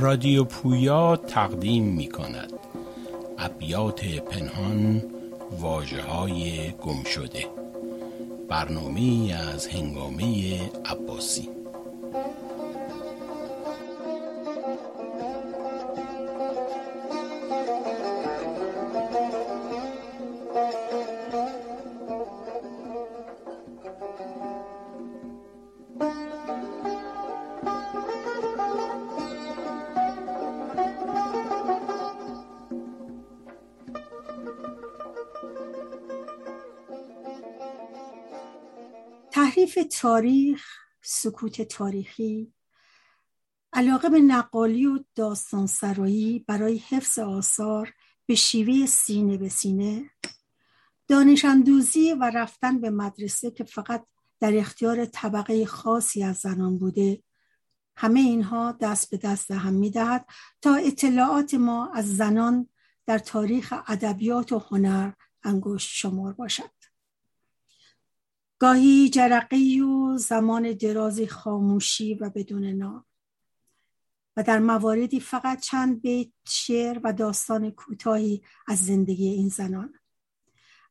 رادیو پویا تقدیم می کند ابیات پنهان واجه های گم شده برنامه از هنگامه عباسی. تحریف تاریخ سکوت تاریخی علاقه به نقالی و داستان سرایی برای حفظ آثار به شیوه سینه به سینه دانش اندوزی و رفتن به مدرسه که فقط در اختیار طبقه خاصی از زنان بوده. همه اینها دست به دست هم می‌دهد تا اطلاعات ما از زنان در تاریخ ادبیات و هنر انگشت شمار باشد. گاهی جرقی و زمان درازی خاموشی و بدون نام. و در مواردی فقط چند بیت شعر و داستان کوتاهی از زندگی این زنان.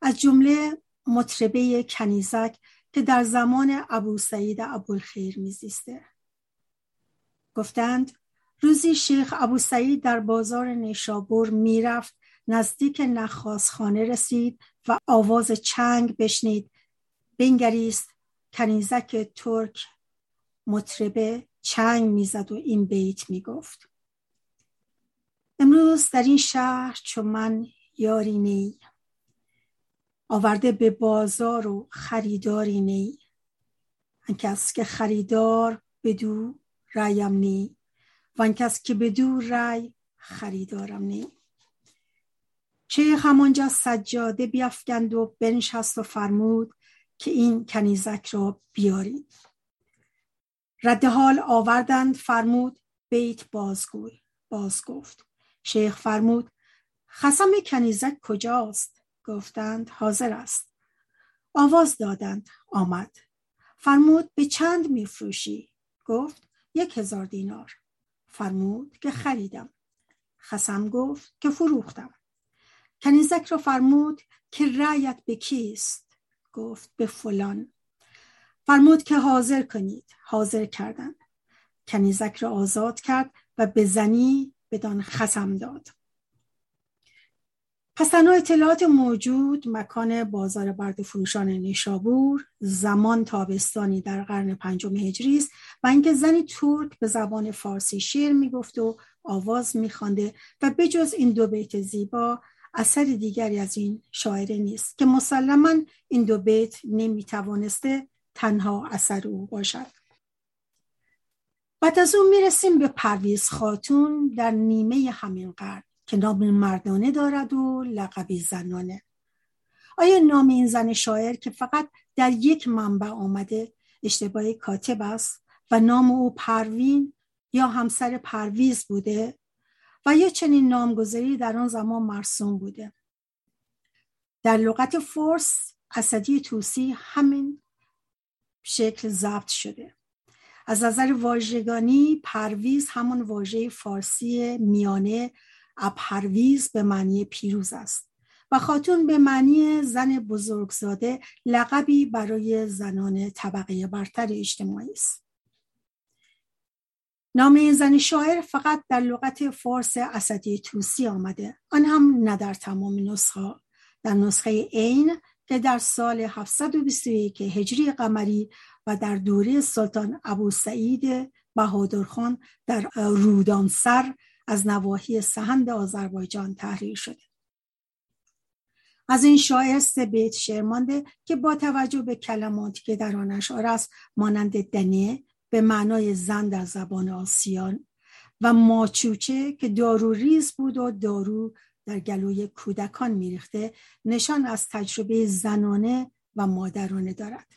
از جمله مطربه کنیزک که در زمان ابو سعید ابوالخیر میزیسته. گفتند روزی شیخ ابو سعید در بازار نیشابور می‌رفت نزدیک نخاسخانه رسید و آواز چنگ بشنید بنگریست کنیزک ترک مطربه چنگ می‌زد و این بیت می‌گفت. امروز در این شهر چون من یاری نی آورده به بازار و خریداری نی. کس که خریدار بدو رایم نی و کس که بدو رای خریدارم نی. شیخ همانجا سجاده بیافکند و بنشست و فرمود که این کنیزک را بیارید. رد حال آوردند فرمود بیت بازگوی. باز گفت شیخ فرمود خسم کنیزک کجاست؟ گفتند حاضر است. آواز دادند آمد. فرمود به چند میفروشی؟ گفت یک هزار دینار. فرمود که خریدم. خسم گفت که فروختم. کنیزک را فرمود که رایت به کیست؟ گفت به فلان. فرمود که حاضر کنید. حاضر کردند کنیزک را آزاد کرد و به زنی بدان خسم داد. پس تنها اطلاعات موجود مکان بازار برد فروشان نیشابور زمان تابستانی در قرن پنجم هجری است و اینکه زنی ترک به زبان فارسی شعر می‌گفت و آواز میخوانده و بجز این دو بیت زیبا اثر دیگری از این شاعره نیست که مسلما این دو بیت نمی‌توانسته تنها اثر او باشد. بعد از اون می‌رسیم به پرویز خاتون در نیمه همین قرن که نام مردانه دارد و لقبی زنانه. آیا نام این زن شاعر که فقط در یک منبع آمده اشتباه کاتب است و نام او پروین یا همسر پرویز بوده؟ و یه چنین نامگذاری در آن زمان مرسوم بوده. در لغت فرس اسدی طوسی همین شکل ضبط شده. از نظر واژگانی پرویز همون واژه فارسی میانه اپرویز به معنی پیروز است و خاتون به معنی زن بزرگزاده لقبی برای زنان طبقه برتر اجتماعی است. نام این زن شاعر فقط در لغت فارس اسدی توسی آمده. آن هم نه در تمام نسخه. در نسخه عین که در سال 721 هجری قمری و در دوره سلطان ابو سعید بهادرخان در رودانسر از نواحی سهند آذربایجان تحریر شده. از این شاعر سه بیت شعر مانده که با توجه به کلماتی که در آن اشعار است مانند دنه به معنای زن در زبان آسیان و ماچوچه که دارو ریز بود و دارو در گلوی کودکان میریخته نشان از تجربه زنانه و مادرانه دارد.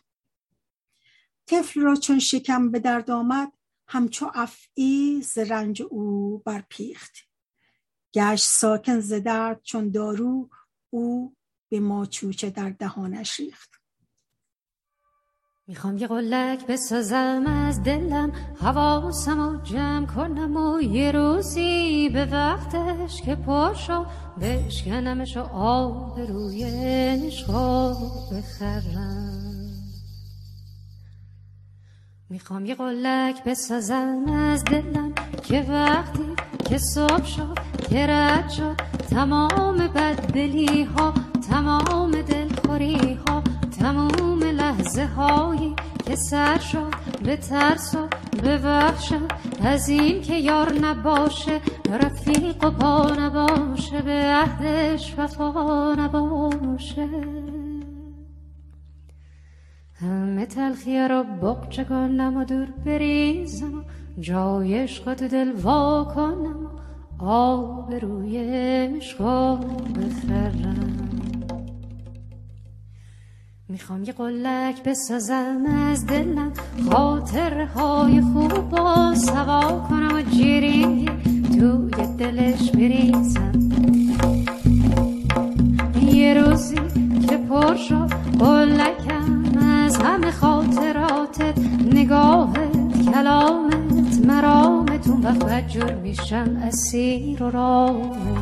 طفل را چون شکم به درد آمد همچو افعی ز رنج او برپیخت. گشت ساکن ز درد چون دارو او به ماچوچه در دهانش ریخت. می‌خوام یه قلک بسازم از دلم حواسم و جمع کنم و یه روزی به وقتش که پاشو بشکنمش و آب روی نشقا بخرم. می‌خوام یه قلک بسازم از دلم که وقتی که صبح شد که رد شد تمام بددلی ها تمام دلخوری ها تمام لحظه هایی که سر شد به ترس و وحشت از این که یار نباشه رفیق و پا نباشه به عهدش وفا نباشه. همه تلخی رو بقچه کنم و دور بریزم و جای عشق تو دل وا کنم و آب روی عشق بخرم. می‌خوام یه قلک بسازم از دلم. خاطرهای خوب با سوا کنم و جیرینگی توی دلش بریزم. یه روزی که پر شد قلکم از همه خاطراتت نگاهت کلامت مرامت اون وقت جور میشم اسیر و رامت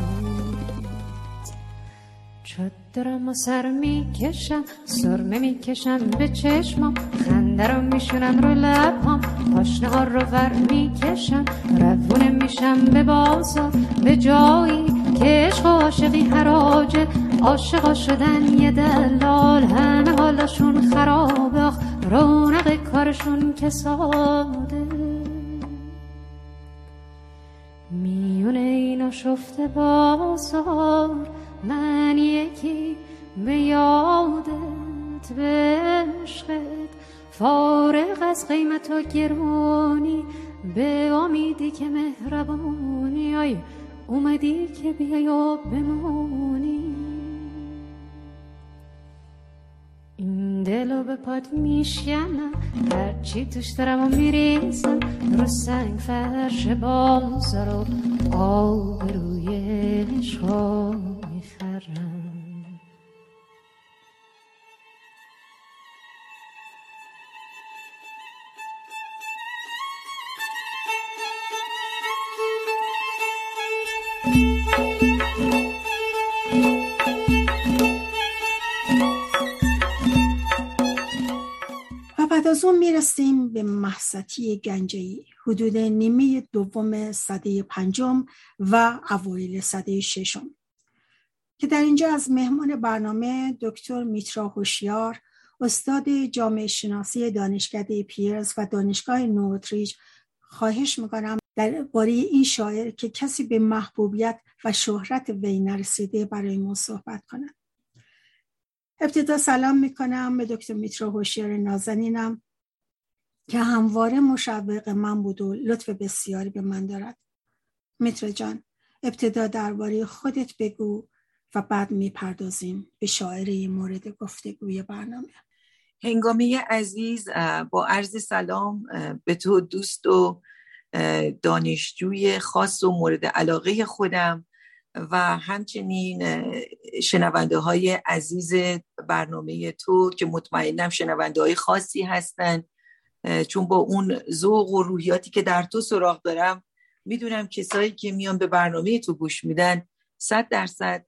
دارم و سر می‌کشم سرمه می‌کشم به چشمام. خنده رو میشونم رو لبهام پاشنه ها رو ور می‌کشم. روونه میشم به بازار به جایی که عشق و عاشقی حراجه. عاشقا شدن یه دلال همه حالشون خرابه. آخ رونق کارشون که ساده. میونه اینا شفته بازار من یکی به یادت به عشقت. فارغ از قیمت و به امیدی که مهربانی. آی اومدی که بیای و بمونی. این دلو به پاد میشکنم هرچی توش دارم و میریزم. رو سنگ فرش بازار و آب روی اون می‌رسیم به محسطی گنجهی حدود نیمه دوم صده پنجم و اوایل صده ششم. که در اینجا از مهمان برنامه دکتر میترا هوشیار استاد جامعه شناسی دانشکده پیرز و دانشگاه نوتریج خواهش می‌کنم باره این شاعر که کسی به محبوبیت و شهرت وی نرسیده برای ما صحبت کنند ابتدا سلام می‌کنم به دکتر میترا هوشیار نازنینم. که همواره مشوق من بود و لطف بسیاری به من دارد. میترا جان ابتدا درباره خودت بگو و بعد می‌پردازیم به شاعری مورد گفتگوی برنامه. هنگامه عزیز با عرض سلام به تو دوست و دانشجوی خاص و مورد علاقه خودم و همچنین شنونده های عزیز برنامه تو که مطمئنم شنونده های خاصی هستن. چون با اون ذوق و روحیاتی که در تو سراغ دارم می‌دونم کسایی که میان به برنامه تو گوش میدن صد درصد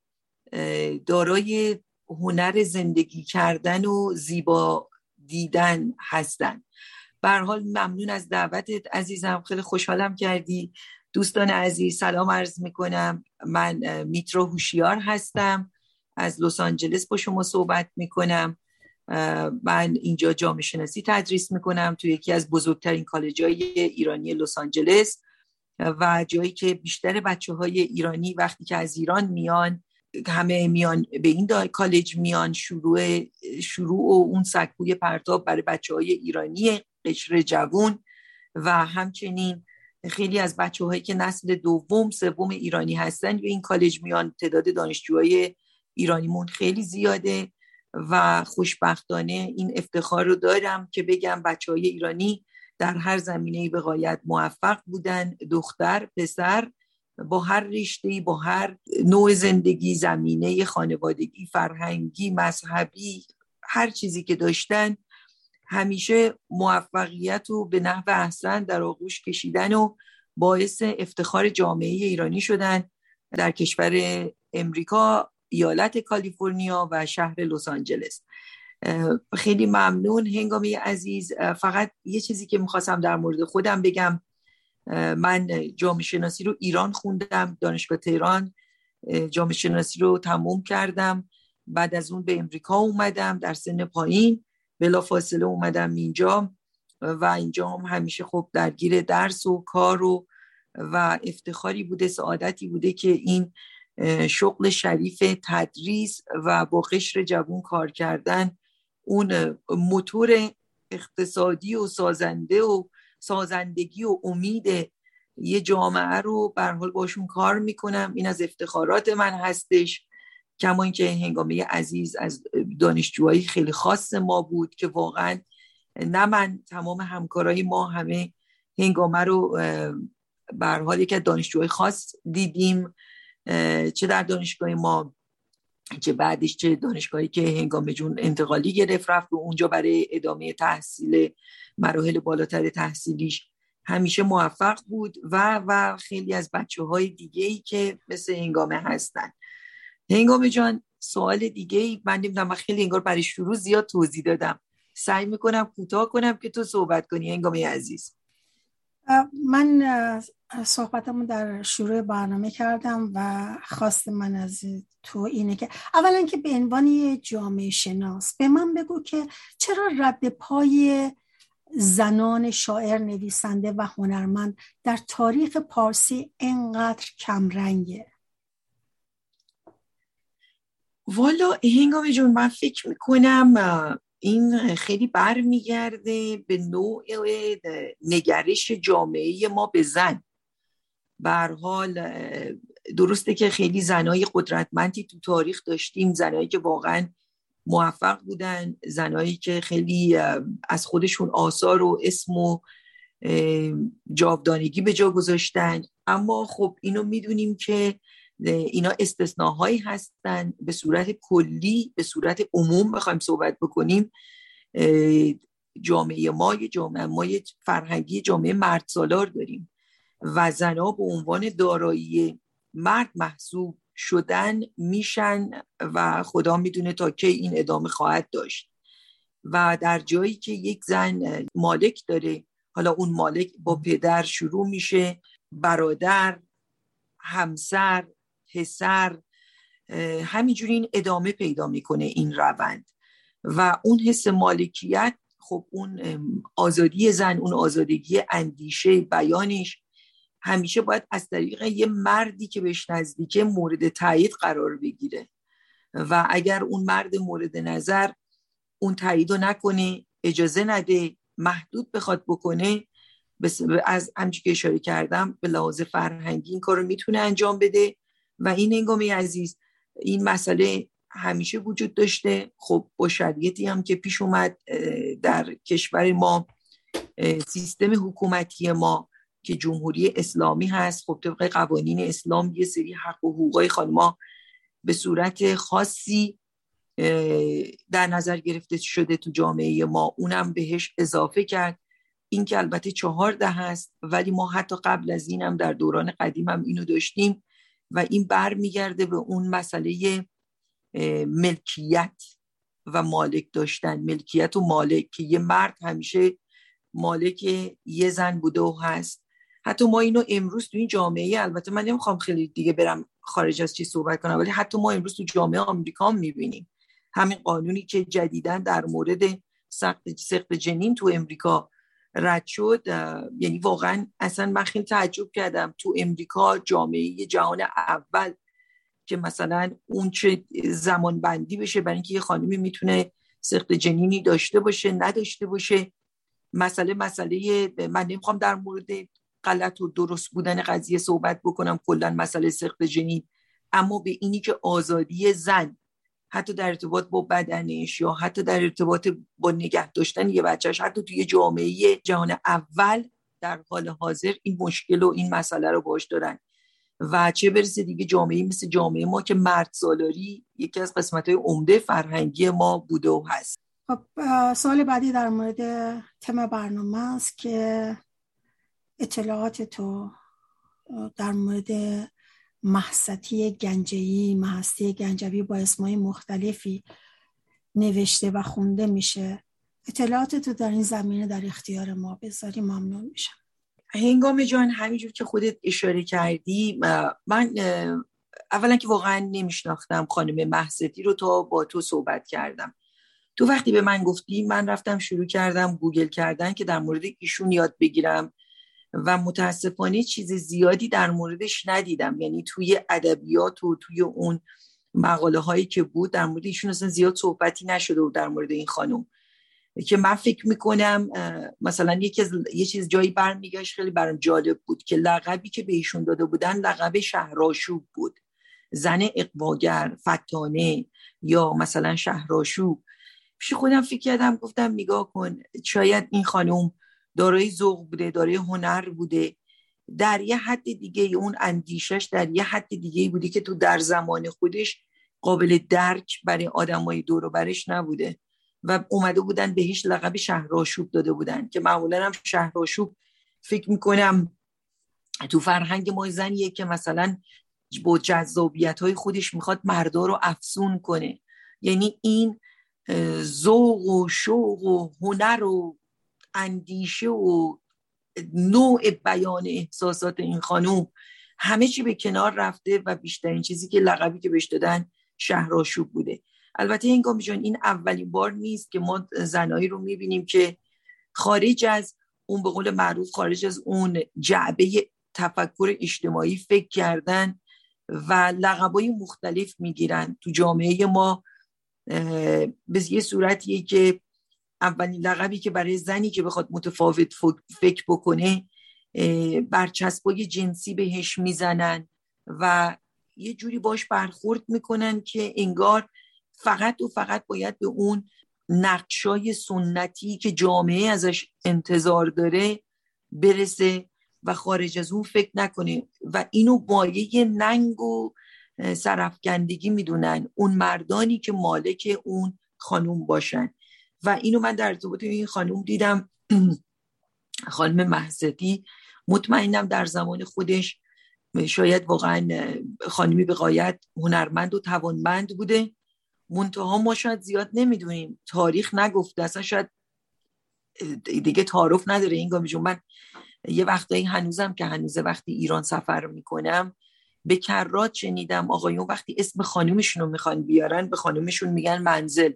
دارای هنر زندگی کردن و زیبا دیدن هستن. حال ممنون از دعوتت عزیزم. خیلی خوشحالم کردی. دوستان عزیز سلام عرض می‌کنم. من میترو هوشیار هستم. از لس آنجلس با شما صحبت می‌کنم. من اینجا جامعه شناسی تدریس می‌کنم تو یکی از بزرگترین کالج های ایرانی لس آنجلس و جایی که بیشتر بچه های ایرانی وقتی که از ایران میان همه میان به این کالج میان شروع شروع و اون سکوی پرتاب برای بچه های ایرانی قشر جوون و همچنین خیلی از بچه هایی که نسل دوم سوم ایرانی هستن به این کالج میان تعداد دانشجوهای ایرانیمون خیلی زیاده. و خوشبختانه این افتخار رو دارم که بگم بچه های ایرانی در هر زمینه بقایت موفق بودن دختر پسر با هر رشته با هر نوع زندگی زمینه خانوادگی فرهنگی مذهبی هر چیزی که داشتن همیشه موفقیت و به نحو احسن در آغوش کشیدن و باعث افتخار جامعه ایرانی شدن در کشور امریکا. ایالت کالیفرنیا و شهر لس آنجلس. خیلی ممنون هنگامی عزیز. فقط یه چیزی که می‌خواستم در مورد خودم بگم. من جامعه شناسی رو ایران خوندم دانشگاه تهران. جامعه شناسی رو تموم کردم. بعد از اون به امریکا اومدم در سن پایین. بلا فاصله اومدم اینجا. و اینجا هم همیشه خب درگیر درس و کار و و افتخاری بوده سعادتی بوده که این شغل شریف تدریس و با قشر جوون کار کردن. اون موتور اقتصادی و سازنده و سازندگی و امید یه جامعه رو به حال باشون کار می‌کنم. این از افتخارات من هستش. کما اینکه هنگامه عزیز از دانشجوهایی خیلی خاص ما بود که واقعا نه من تمام همکارای ما همه هنگامه رو به حال که دانشجوهای خاص دیدیم. چه در دانشگاه ما چه بعدش چه دانشگاهی که هنگام جون انتقالی گرفت رفت و اونجا برای ادامه تحصیل مراحل بالاتر تحصیلیش همیشه موفق بود و و خیلی از بچه های دیگه ای که مثل هنگامه هستن. هنگامه جان سوال دیگه ای من نمی‌دونم خیلی انگار برای شروع زیاد توضیح دادم. سعی می‌کنم کوتاه کنم که تو صحبت کنی هنگامه عزیز. من صحبتمون در شروع برنامه کردم و خواست من از تو اینه که اولا که به عنوان جامعه شناس به من بگو که چرا رد پای زنان شاعر نویسنده و هنرمند در تاریخ پارسی انقدر کمرنگه؟ والا هنگام جون من فکر می‌کنم این خیلی برمیگرده به نوع نگرش جامعه ما به زن. بر حال درسته که خیلی زنای قدرتمندی تو تاریخ داشتیم زنایی که واقعا موفق بودن زنایی که خیلی از خودشون آثار و اسم و جاودانگی به جا گذاشتن. اما خب اینو می‌دونیم که اینا استثناهایی هستن به صورت کلی به صورت عموم بخوایم صحبت بکنیم. جامعه ما یه جامعه ما یه فرهنگی جامعه مرد سالار داریم و زنها به عنوان دارایی مرد محسوب شدن میشن و خدا می‌دونه تا کی این ادامه خواهد داشت. و در جایی که یک زن مالک داره حالا اون مالک با پدر شروع میشه برادر همسر پسر همینجوری این ادامه پیدا می‌کنه این روند. و اون حس مالکیت خب اون آزادی زن اون آزادگی اندیشه بیانش همیشه باید از طریق یه مردی که بهش نزدیکه مورد تایید قرار بگیره. و اگر اون مرد مورد نظر اون تایید رو نکنه اجازه نده محدود بخواد بکنه از همچی که اشاره کردم به لحاظ فرهنگی این کار رو می‌تونه انجام بده. و این انگامی عزیز این مسئله همیشه وجود داشته. خب با شرایطی هم که پیش اومد در کشور ما سیستم حکومتی ما که جمهوری اسلامی هست. خب طبق قوانین اسلام یه سری حق و حقوقای خانما به صورت خاصی در نظر گرفته شده تو جامعه ما. اونم بهش اضافه کرد. این که البته چهارده هست ولی ما حتی قبل از اینم در دوران قدیم هم اینو داشتیم. و این بر میگرده به اون مسئله ملکیت و مالک داشتن. ملکیت و مالک که یه مرد همیشه مالک یه زن بوده و هست. حتی ما اینو امروز تو این جامعه البته من نمی‌خوام خیلی دیگه برم خارج از چی صحبت کنم ولی حتی ما امروز تو جامعه آمریکا هم می‌بینیم. همین قانونی که جدیدن در مورد سخت سخت جنین تو امریکا رد شد یعنی واقعا اصلا من خیلی تعجب کردم تو امریکا جامعه جهان اول که مثلا اون چه زمان بندی بشه برای اینکه یه خانمی می‌تونه سخت جنینی داشته باشه نداشته باشه. مسئله مسئله من نمی‌خوام در مورد غلط و درست بودن قضیه صحبت بکنم کلا مسئله سخت جنین. اما به اینی که آزادی زن حتی در ارتباط با بدنش یا حتی در ارتباط با نگه داشتن یه بچهش حتی توی جامعه جهان اول در حال حاضر این مشکل و این مسئله رو باش دارن. و چه برسه دیگه جامعه مثل جامعه ما که مرد سالاری یکی از قسمت های عمده فرهنگی ما بوده و هست. خب سال بعدی در مورد تم برنامه است که اطلاعات تو در مورد محستی گنجهی محستی گنجوی با اسمای مختلفی نوشته و خونده میشه. اطلاعات تو در این زمینه در اختیار ما بذاری. ممنون میشم. هنگام جان همینجور که خودت اشاره کردی من اولا که واقعا نمیشناختم خانم محستی رو تا با تو صحبت کردم. تو وقتی به من گفتی من رفتم شروع کردم گوگل کردن که در مورد ایشون یاد بگیرم. و متاسفانه چیز زیادی در موردش ندیدم. یعنی توی ادبیات و توی اون مقاله هایی که بود در مورد ایشون اصلا زیاد صحبتی نشده و در مورد این خانم. که من فکر می‌کنم مثلا یکی از یه چیز جایی برمیگشت خیلی برام جالب بود که لقبی که به ایشون داده بودن لقب شهراشوب بود. زن اقواگر فتانه یا مثلا شهراشوب پیش خودم فکر کردم گفتم نگاه کن شاید این خانم دارای ذوق بوده دارای هنر بوده. در یه حد دیگه اون اندیشش در یه حد دیگه بوده که تو در زمان خودش قابل درک برای آدمای دور و برش نبوده و اومده بودن بهش لقب شهراشوب داده بودن که معمولا هم شهراشوب فکر می‌کنم تو فرهنگ ما زنیه که مثلا با جذابیت های خودش می‌خواد مردا رو افسون کنه. یعنی این ذوق و شوق و هنر و اندیشه و نوع بیان احساسات این خانوم همه چی به کنار رفته و بیشترین چیزی که لقبی که بهش دادن شهراشوب بوده. البته این جان این اولین بار نیست که ما زنایی رو می‌بینیم که خارج از اون به قول معروف خارج از اون جعبه تفکر اجتماعی فکر کردن و لقبای مختلف می‌گیرن. تو جامعه ما به یه صورتیه که اولین لقبی که برای زنی که بخواد متفاوت فکر بکنه برچسبای جنسی بهش می‌زنن و یه جوری باش برخورد می‌کنن که انگار فقط و فقط باید به اون نقشای سنتی که جامعه ازش انتظار داره برسه و خارج از اون فکر نکنه و اینو مایه ننگ و سرفگندگی می‌دونن. اون مردانی که مالک اون خانوم باشن. و اینو من در ارتباط این خانوم دیدم. خانم محزدی مطمئنم در زمان خودش شاید واقعا خانمی به قایت هنرمند و توانمند بوده. منتها ما شاید زیاد نمی‌دونیم. تاریخ نگفته. اصلا شاید دیگه تعارف نداره این گامی من یه وقتایی هنوزم که هنوزه وقتی ایران سفر می‌کنم به کرات شنیدم آقایون وقتی اسم خانومشون رو می‌خوان بیارن به خانومشون میگن منزل.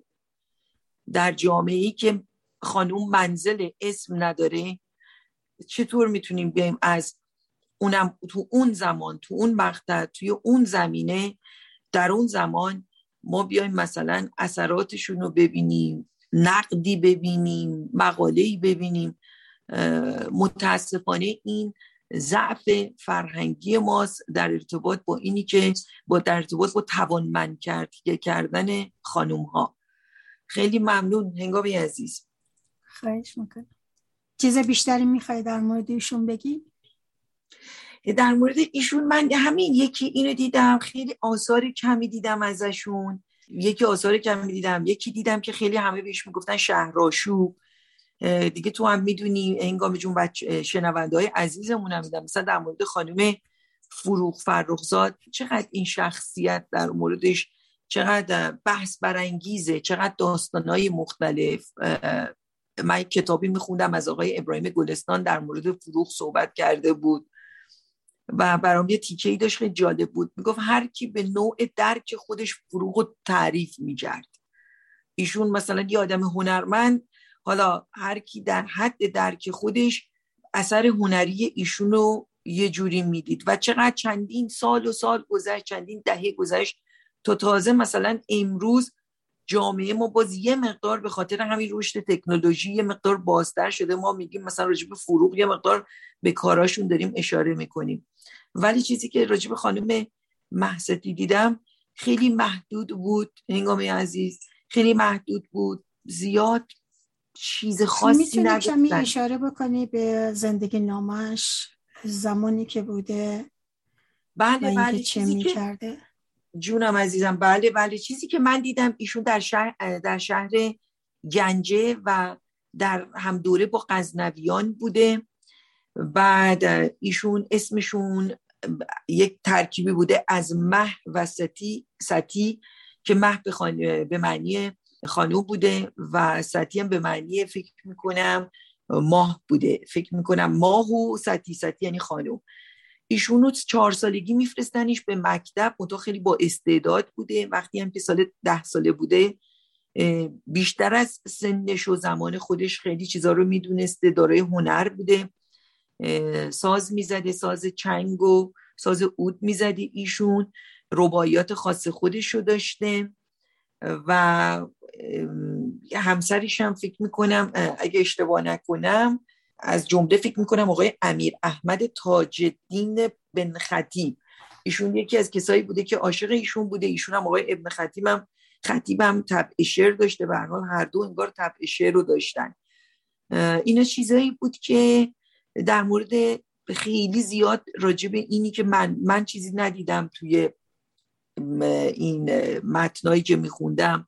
در جامعه ای که خانوم منزل اسم نداره چطور می‌تونیم بیایم از اونم تو اون زمان تو اون مقطع توی اون زمینه در اون زمان ما بیایم مثلا اثراتشون رو ببینیم نقدی ببینیم مقاله‌ای ببینیم. متاسفانه این ضعف فرهنگی ماست در ارتباط با اینی که با در ارتباط با توانمند کردن خانوم ها خیلی ممنون هنگامی عزیز. خواهش می‌کنم. چیز بیشتری می‌خوای در مورد ایشون بگی؟ در مورد ایشون من همین یکی اینو دیدم خیلی آثار کمی دیدم ازشون. یکی آثار کمی دیدم یکی دیدم که خیلی همه بهش می‌گفتن شهراشوب دیگه تو هم می‌دونی هنگام جون بچه شنونده های عزیزمون هم میدم مثلا در مورد خانم فروغ فرخزاد چقدر این شخصیت در موردش چقدر بحث برانگیزه چقدر داستانهای مختلف. من کتابی میخوندم از آقای ابراهیم گلستان در مورد فروغ صحبت کرده بود و برام یه تیکه ای داشت خیلی جالب بود. می‌گفت هر کی به نوع درک خودش فروغ رو تعریف می‌کرد. ایشون مثلا یه آدم هنرمند حالا هر کی در حد درک خودش اثر هنری ایشون رو یه جوری می‌دید و چقدر چندین سال و سال گذشت چندین دهه گذشت تا تازه مثلا امروز جامعه ما باز یه مقدار به خاطر همین رشد تکنولوژی یه مقدار بازتر شده. ما میگیم مثلا راجب فروغ یه مقدار به کاراشون داریم اشاره می‌کنیم. ولی چیزی که راجب خانم محستی دیدم خیلی محدود بود هنگام عزیز خیلی محدود بود. زیاد چیز خاصی نداشتن می‌تونی اشاره بکنی به زندگی نامش زمانی که بوده بله بله. چه می‌کرده؟ جونم عزیزم. بله بله. چیزی که من دیدم ایشون در شهر در شهر گنجه و در هم دوره با غزنویان بوده. بعد ایشون اسمشون یک ترکیبی بوده از مه و ستی, ستی که مه به, به معنی خانوم بوده و ستی هم به معنی فکر می‌کنم ماه بوده. فکر می‌کنم ماه و ستی ستی یعنی خانوم. ایشون رو چهار سالگی میفرستنش به مکتب. منتها خیلی با استعداد بوده. وقتی هم که سال ده ساله بوده بیشتر از سنش و زمان خودش خیلی چیزا رو می‌دونسته دارای هنر بوده. ساز می‌زده ساز چنگ و ساز اود می‌زده ایشون. رباعیات خاص خودش رو داشته. و همسرش هم فکر می‌کنم اگه اشتباه نکنم از جمله فکر می‌کنم آقای امیر احمد تاج الدین بن خطیب ایشون یکی از کسایی بوده که عاشق ایشون بوده. ایشون هم آقای ابن خطیب هم خطیب هم طبع شعر داشته. به حال هر دو انگار طبع شعر رو داشتن. اینا چیزایی بود که در مورد خیلی زیاد راجع به اینی که من من چیزی ندیدم توی این متنایی که میخوندم.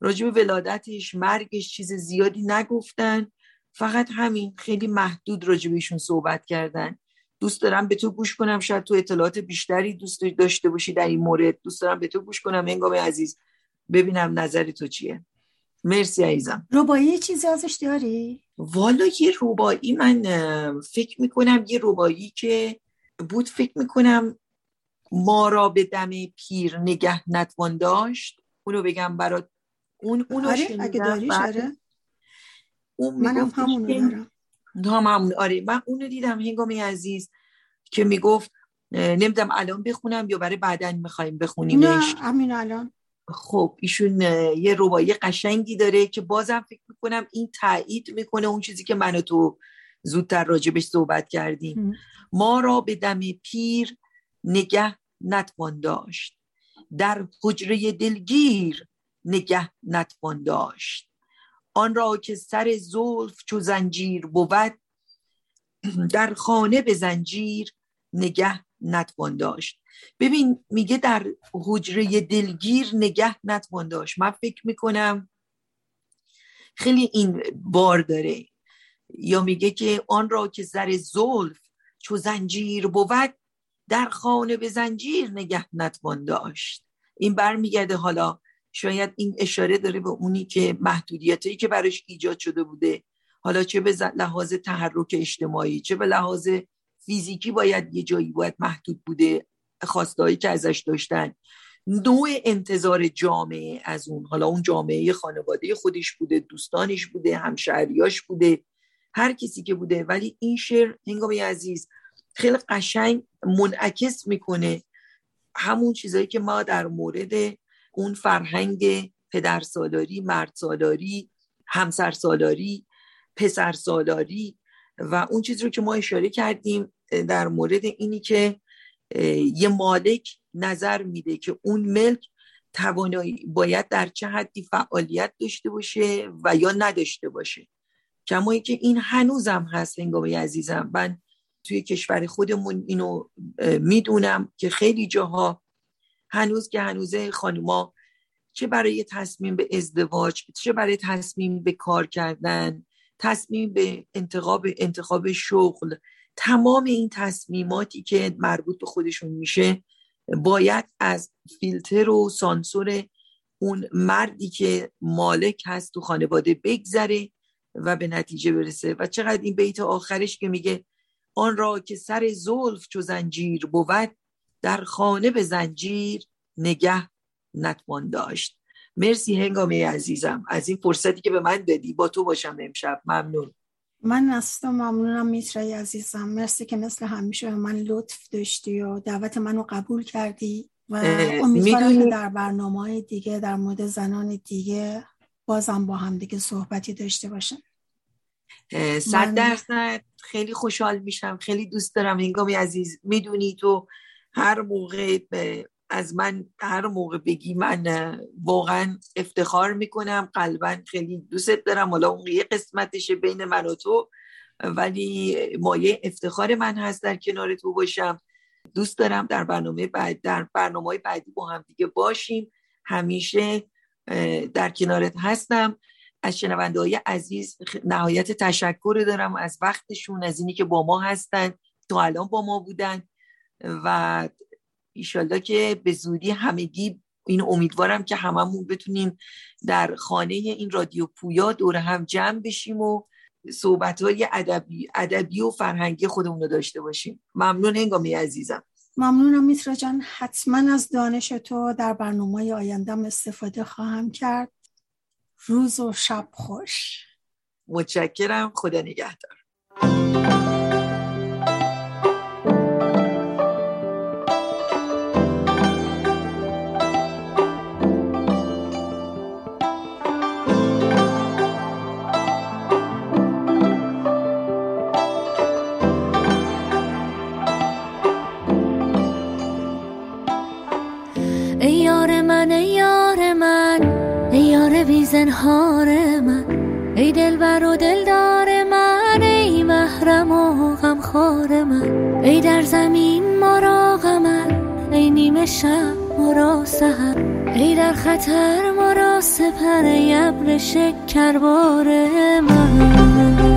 به ولادتش مرگش چیز زیادی نگفتن. فقط همین خیلی محدود راجع بهشون صحبت کردن. دوست دارم به تو گوش کنم شاید تو اطلاعات بیشتری دوست داشته باشی در این مورد. دوست دارم به تو گوش کنم. انگام عزیز ببینم نظر تو چیه. مرسی عزیزم. روبایی چیزی ازش داری؟ والا یه روبایی من فکر می‌کنم یه روبایی که بود. فکر می‌کنم ما را به دم پیر نگه نتوان داشت. اونو بگم برات. اون اونو آره اگه داری آره. اون منم همونو دارم. هم همون آره من اونو دیدم هنگامی عزیز که می‌گفت نمیدم الان بخونم یا برای بعدا می‌خوایم بخونیمش نه همین الان. خب ایشون یه روایی قشنگی داره که بازم فکر می‌کنم این تایید می‌کنه اون چیزی که من و تو زودتر راجبش صحبت کردیم. ما را به دم پیر نگه نتوان داشت. در حجره دلگیر نگه نتوان داشت. آن را که سر زلف چو زنجیر بود در خانه به زنجیر نگه نتوان داشت. ببین میگه در حجره دلگیر نگه نتوان داشت. من فکر می‌کنم خیلی این بار داره. یا میگه که آن را که سر زلف چو زنجیر بود در خانه به زنجیر نگه نتوان داشت. این برمیگرده حالا شاید این اشاره داره به اونی که محدودیتی که براش ایجاد شده بوده. حالا چه به لحاظ تحرک اجتماعی چه به لحاظ فیزیکی باید یه جایی باید محدود بوده خواستهایی که ازش داشتن. نوع انتظار جامعه از اون. حالا اون جامعه خانواده خودش بوده دوستانش بوده همشهریاش بوده هر کسی که بوده. ولی این شعر هنگامی عزیز خیلی قشنگ منعکس می‌کنه همون چیزایی که ما در مورد اون فرهنگ پدر سالاری مرد سالاری همسر سالاری پسر سالاری و اون چیزی رو که ما اشاره کردیم در مورد اینی که یه مالک نظر میده که اون ملک توانایی باید در چه حدی فعالیت داشته باشه و یا نداشته باشه. کما که این هنوزم هست هنگامی عزیزم. من توی کشور خودمون اینو می‌دونم که خیلی جاها هنوز که هنوز خانوما چه برای تصمیم به ازدواج چه برای تصمیم به کار کردن تصمیم به انتخاب انتخاب شغل تمام این تصمیماتی که مربوط به خودشون میشه باید از فیلتر و سانسور اون مردی که مالک هست تو خانواده بگذره و به نتیجه برسه. و چقدر این بیت آخرش که میگه آن را که سر زلف چو زنجیر بود در خانه به زنجیر نگه نتوان داشت. مرسی هنگامی عزیزم از این فرصتی که به من دادی. با تو باشم امشب. ممنون. من از ممنونم میترای عزیزم. مرسی که مثل همیشه من لطف داشتی و دعوت منو قبول کردی و امیدوارم که در برنامه دیگه در مورد زنان دیگه بازم با هم دیگه صحبتی داشته باشم. صد درصد. خیلی خوشحال میشم. خیلی دوست دارم. هنگامی عزیز می‌دونی تو هر موقع از من هر موقع بگی من واقعا افتخار می‌کنم قلبا خیلی دوست دارم. حالا اون یه قسمتشه بین من و تو ولی مایه افتخار من هست در کنار تو باشم. دوست دارم در برنامه بعد در برنامه بعدی با هم دیگه باشیم. همیشه در کنارت هستم. از شنونده های عزیز نهایت تشکر دارم از وقتشون از اینی که با ما هستن. تا الان با ما بودن. و ایشالله که به زودی همگی این امیدوارم که هممون بتونیم در خانه این رادیو پویا دور هم جمع بشیم و صحبت های ادبی, ادبی و فرهنگی خودمون رو داشته باشیم. ممنون انگامی عزیزم. ممنونم میترا جان. حتما از دانش تو در برنامه آیندم استفاده خواهم کرد. روز و شب خوش. متشکرم. خدا نگهدار. شب ما را سهر ای در خطر ما را سپر ابر شکربار من.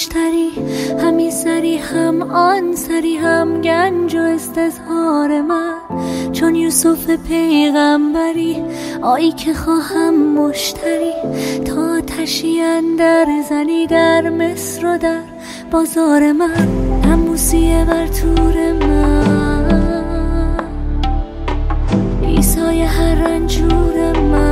مشتری همی سری هم آن سری هم گنج و استظهار من. چون یوسف پیغمبری آی که خواهم مشتری. تا تشیان در زنی در مصر و در بازار من. اموسیه بر تور من. ایسای هر رنجور من.